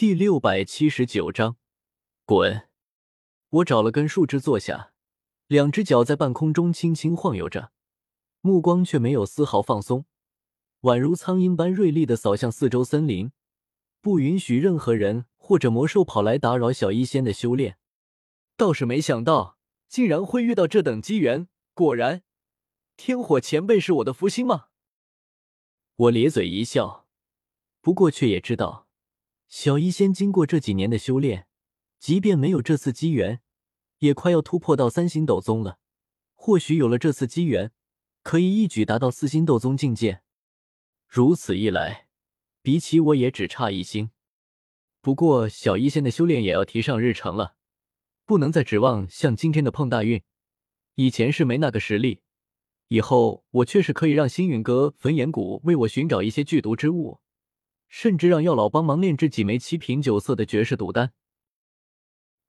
第六百七十九章，滚！我找了根树枝坐下，两只脚在半空中轻轻晃悠着，目光却没有丝毫放松，宛如苍鹰般锐利的扫向四周森林，不允许任何人或者魔兽跑来打扰小医仙的修炼。倒是没想到，竟然会遇到这等机缘。果然，天火前辈是我的福星吗？我咧嘴一笑，不过却也知道。小医仙经过这几年的修炼，即便没有这次机缘，也快要突破到三星斗宗了。或许有了这次机缘，可以一举达到四星斗宗境界。如此一来，比起我也只差一星。不过小医仙的修炼也要提上日程了，不能再指望像今天的碰大运。以前是没那个实力，以后我确实可以让星陨阁焚炎谷为我寻找一些剧毒之物。甚至让药老帮忙炼制几枚七品九色的绝世毒丹，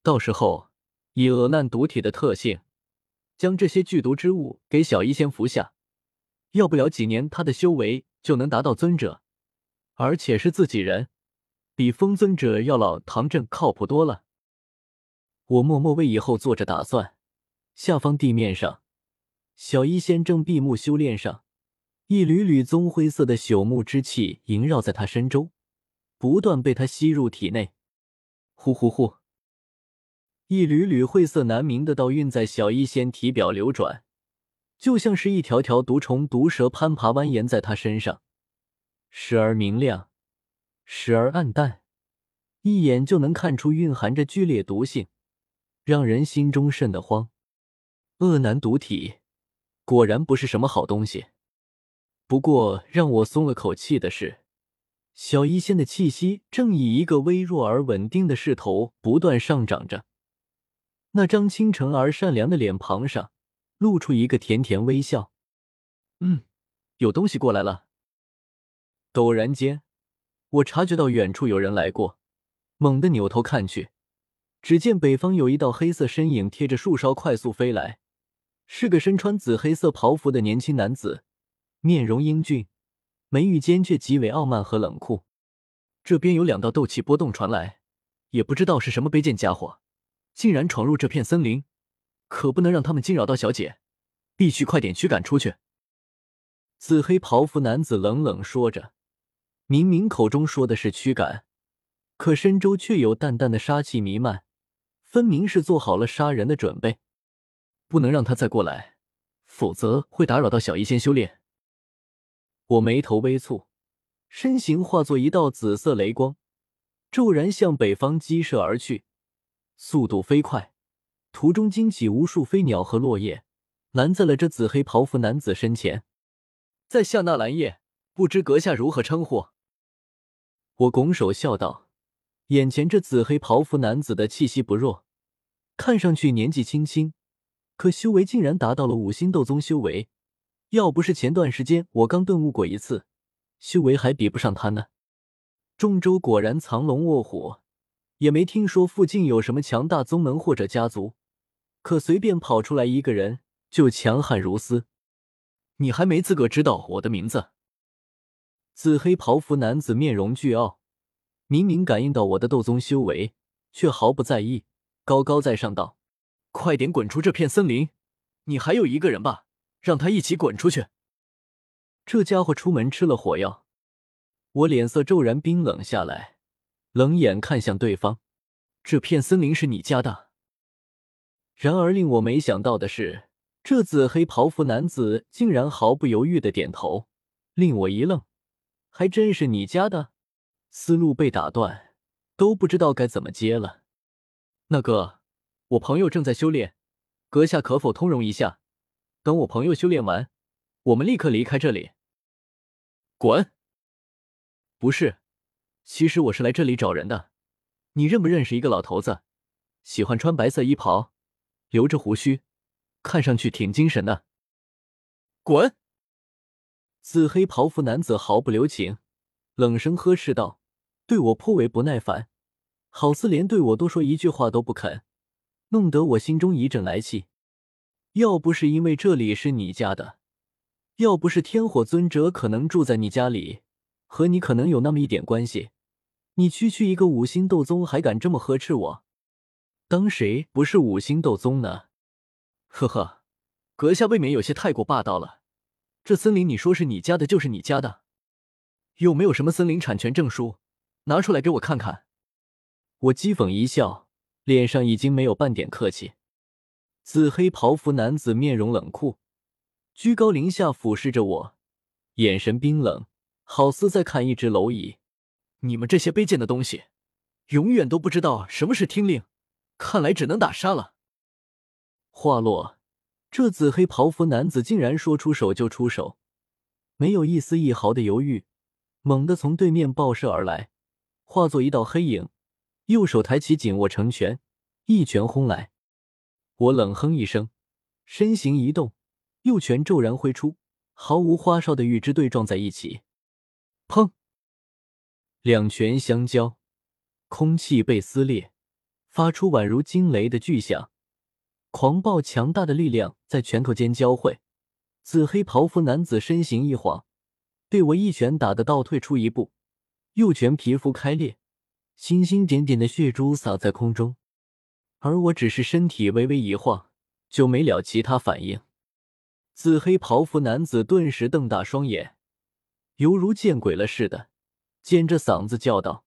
到时候以恶难毒体的特性，将这些剧毒之物给小医仙服下，要不了几年，他的修为就能达到尊者，而且是自己人，比封尊者药老唐振靠谱多了。我默默为以后做着打算。下方地面上，小医仙正闭目修炼上。一缕缕棕灰色的朽木之气萦绕在他身周，不断被他吸入体内。呼呼呼！一缕缕晦涩难明的道韵在小医仙体表流转，就像是一条条毒虫、毒蛇攀爬蜿蜒在他身上，时而明亮，时而暗淡，一眼就能看出蕴含着剧烈毒性，让人心中瘆得慌。恶男毒体，果然不是什么好东西。不过让我松了口气的是，小医仙的气息正以一个微弱而稳定的势头不断上涨着。那张清澄而善良的脸庞上露出一个甜甜微笑。嗯，有东西过来了。陡然间，我察觉到远处有人来过，猛地扭头看去，只见北方有一道黑色身影贴着树梢快速飞来，是个身穿紫黑色袍服的年轻男子。面容英俊，眉宇间却极为傲慢和冷酷。这边有两道斗气波动传来，也不知道是什么卑贱家伙，竟然闯入这片森林，可不能让他们惊扰到小姐，必须快点驱赶出去。紫黑袍服男子冷冷说着，明明口中说的是驱赶，可身周却有淡淡的杀气弥漫，分明是做好了杀人的准备。不能让他再过来，否则会打扰到小医仙修炼。我眉头微蹙，身形化作一道紫色雷光，骤然向北方激射而去，速度飞快，途中惊起无数飞鸟和落叶，拦在了这紫黑袍服男子身前。在下纳兰叶，不知阁下如何称呼？我拱手笑道。眼前这紫黑袍服男子的气息不弱，看上去年纪轻轻，可修为竟然达到了五星斗宗修为。要不是前段时间我刚顿悟过一次，修为还比不上他呢。中州果然藏龙卧虎，也没听说附近有什么强大宗门或者家族，可随便跑出来一个人就强悍如斯。你还没资格知道我的名字。紫黑袍服男子面容倨傲，明明感应到我的斗宗修为，却毫不在意，高高在上道：“快点滚出这片森林！你还有一个人吧？”让他一起滚出去！这家伙出门吃了火药，我脸色骤然冰冷下来，冷眼看向对方。这片森林是你家的？然而令我没想到的是，这紫黑袍服男子竟然毫不犹豫的点头，令我一愣。还真是你家的？思路被打断，都不知道该怎么接了。那个，我朋友正在修炼，阁下可否通融一下？等我朋友修炼完，我们立刻离开这里。滚！不是，其实我是来这里找人的。你认不认识一个老头子？喜欢穿白色衣袍，留着胡须，看上去挺精神的。滚！紫黑袍服男子毫不留情，冷声呵斥道，对我颇为不耐烦，好似连对我多说一句话都不肯，弄得我心中一阵来气。要不是因为这里是你家的，要不是天火尊者可能住在你家里，和你可能有那么一点关系，你区区一个五星斗宗，还敢这么呵斥我？当谁不是五星斗宗呢？呵呵，阁下未免有些太过霸道了。这森林你说是你家的，就是你家的，有没有什么森林产权证书？拿出来给我看看。我讥讽一笑，脸上已经没有半点客气。紫黑袍服男子面容冷酷，居高临下俯视着我，眼神冰冷，好似在看一只蝼蚁。你们这些卑贱的东西，永远都不知道什么是听令。看来只能打杀了。话落，这紫黑袍服男子竟然说出手就出手，没有一丝一毫的犹豫，猛地从对面爆射而来，化作一道黑影，右手抬起紧握成拳，一拳轰来。我冷哼一声，身形一动，右拳骤然挥出，毫无花哨的与之对撞在一起。砰！两拳相交，空气被撕裂。发出宛如惊雷的巨响，狂暴强大的力量在拳头间交汇。紫黑袍服男子身形一晃，被我一拳打得倒退出一步，右拳皮肤开裂，星星点点的血珠洒在空中。而我只是身体微微一晃，就没了其他反应。紫黑袍服男子顿时瞪大双眼，犹如见鬼了似的，尖着嗓子叫道：“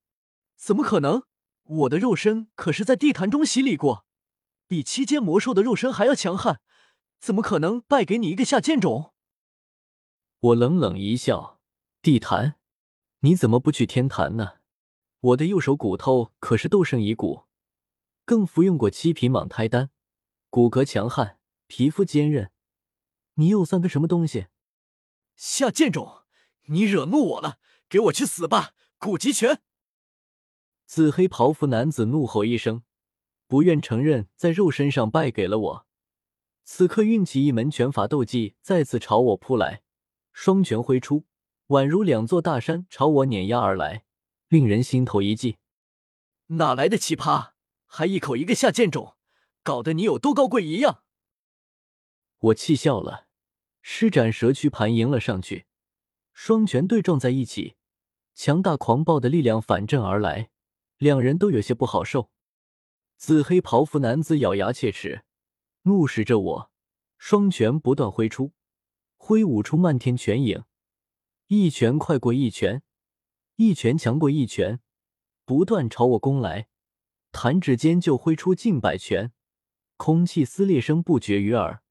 怎么可能？”我的肉身可是在地坛中洗礼过，比七阶魔兽的肉身还要强悍，怎么可能败给你一个下贱种？我冷冷一笑：“地坛，你怎么不去天坛呢？我的右手骨头可是斗圣遗骨，更服用过七品蟒胎丹，骨骼强悍，皮肤坚韧，你又算个什么东西？下贱种，你惹怒我了，给我去死吧！古极拳。”紫黑袍服男子怒吼一声，不愿承认在肉身上败给了我。此刻运起一门拳法斗技，再次朝我扑来，双拳挥出，宛如两座大山朝我碾压而来，令人心头一悸。哪来的奇葩，还一口一个下贱种，搞得你有多高贵一样？我气笑了，施展蛇躯盘迎了上去，双拳对撞在一起，强大狂暴的力量反震而来。两人都有些不好受。紫黑袍服男子咬牙切齿，怒视着我，双拳不断挥出，挥舞出漫天拳影，一拳快过一拳，一拳强过一拳，不断朝我攻来。弹指间就挥出近百拳，空气撕裂声不绝于耳。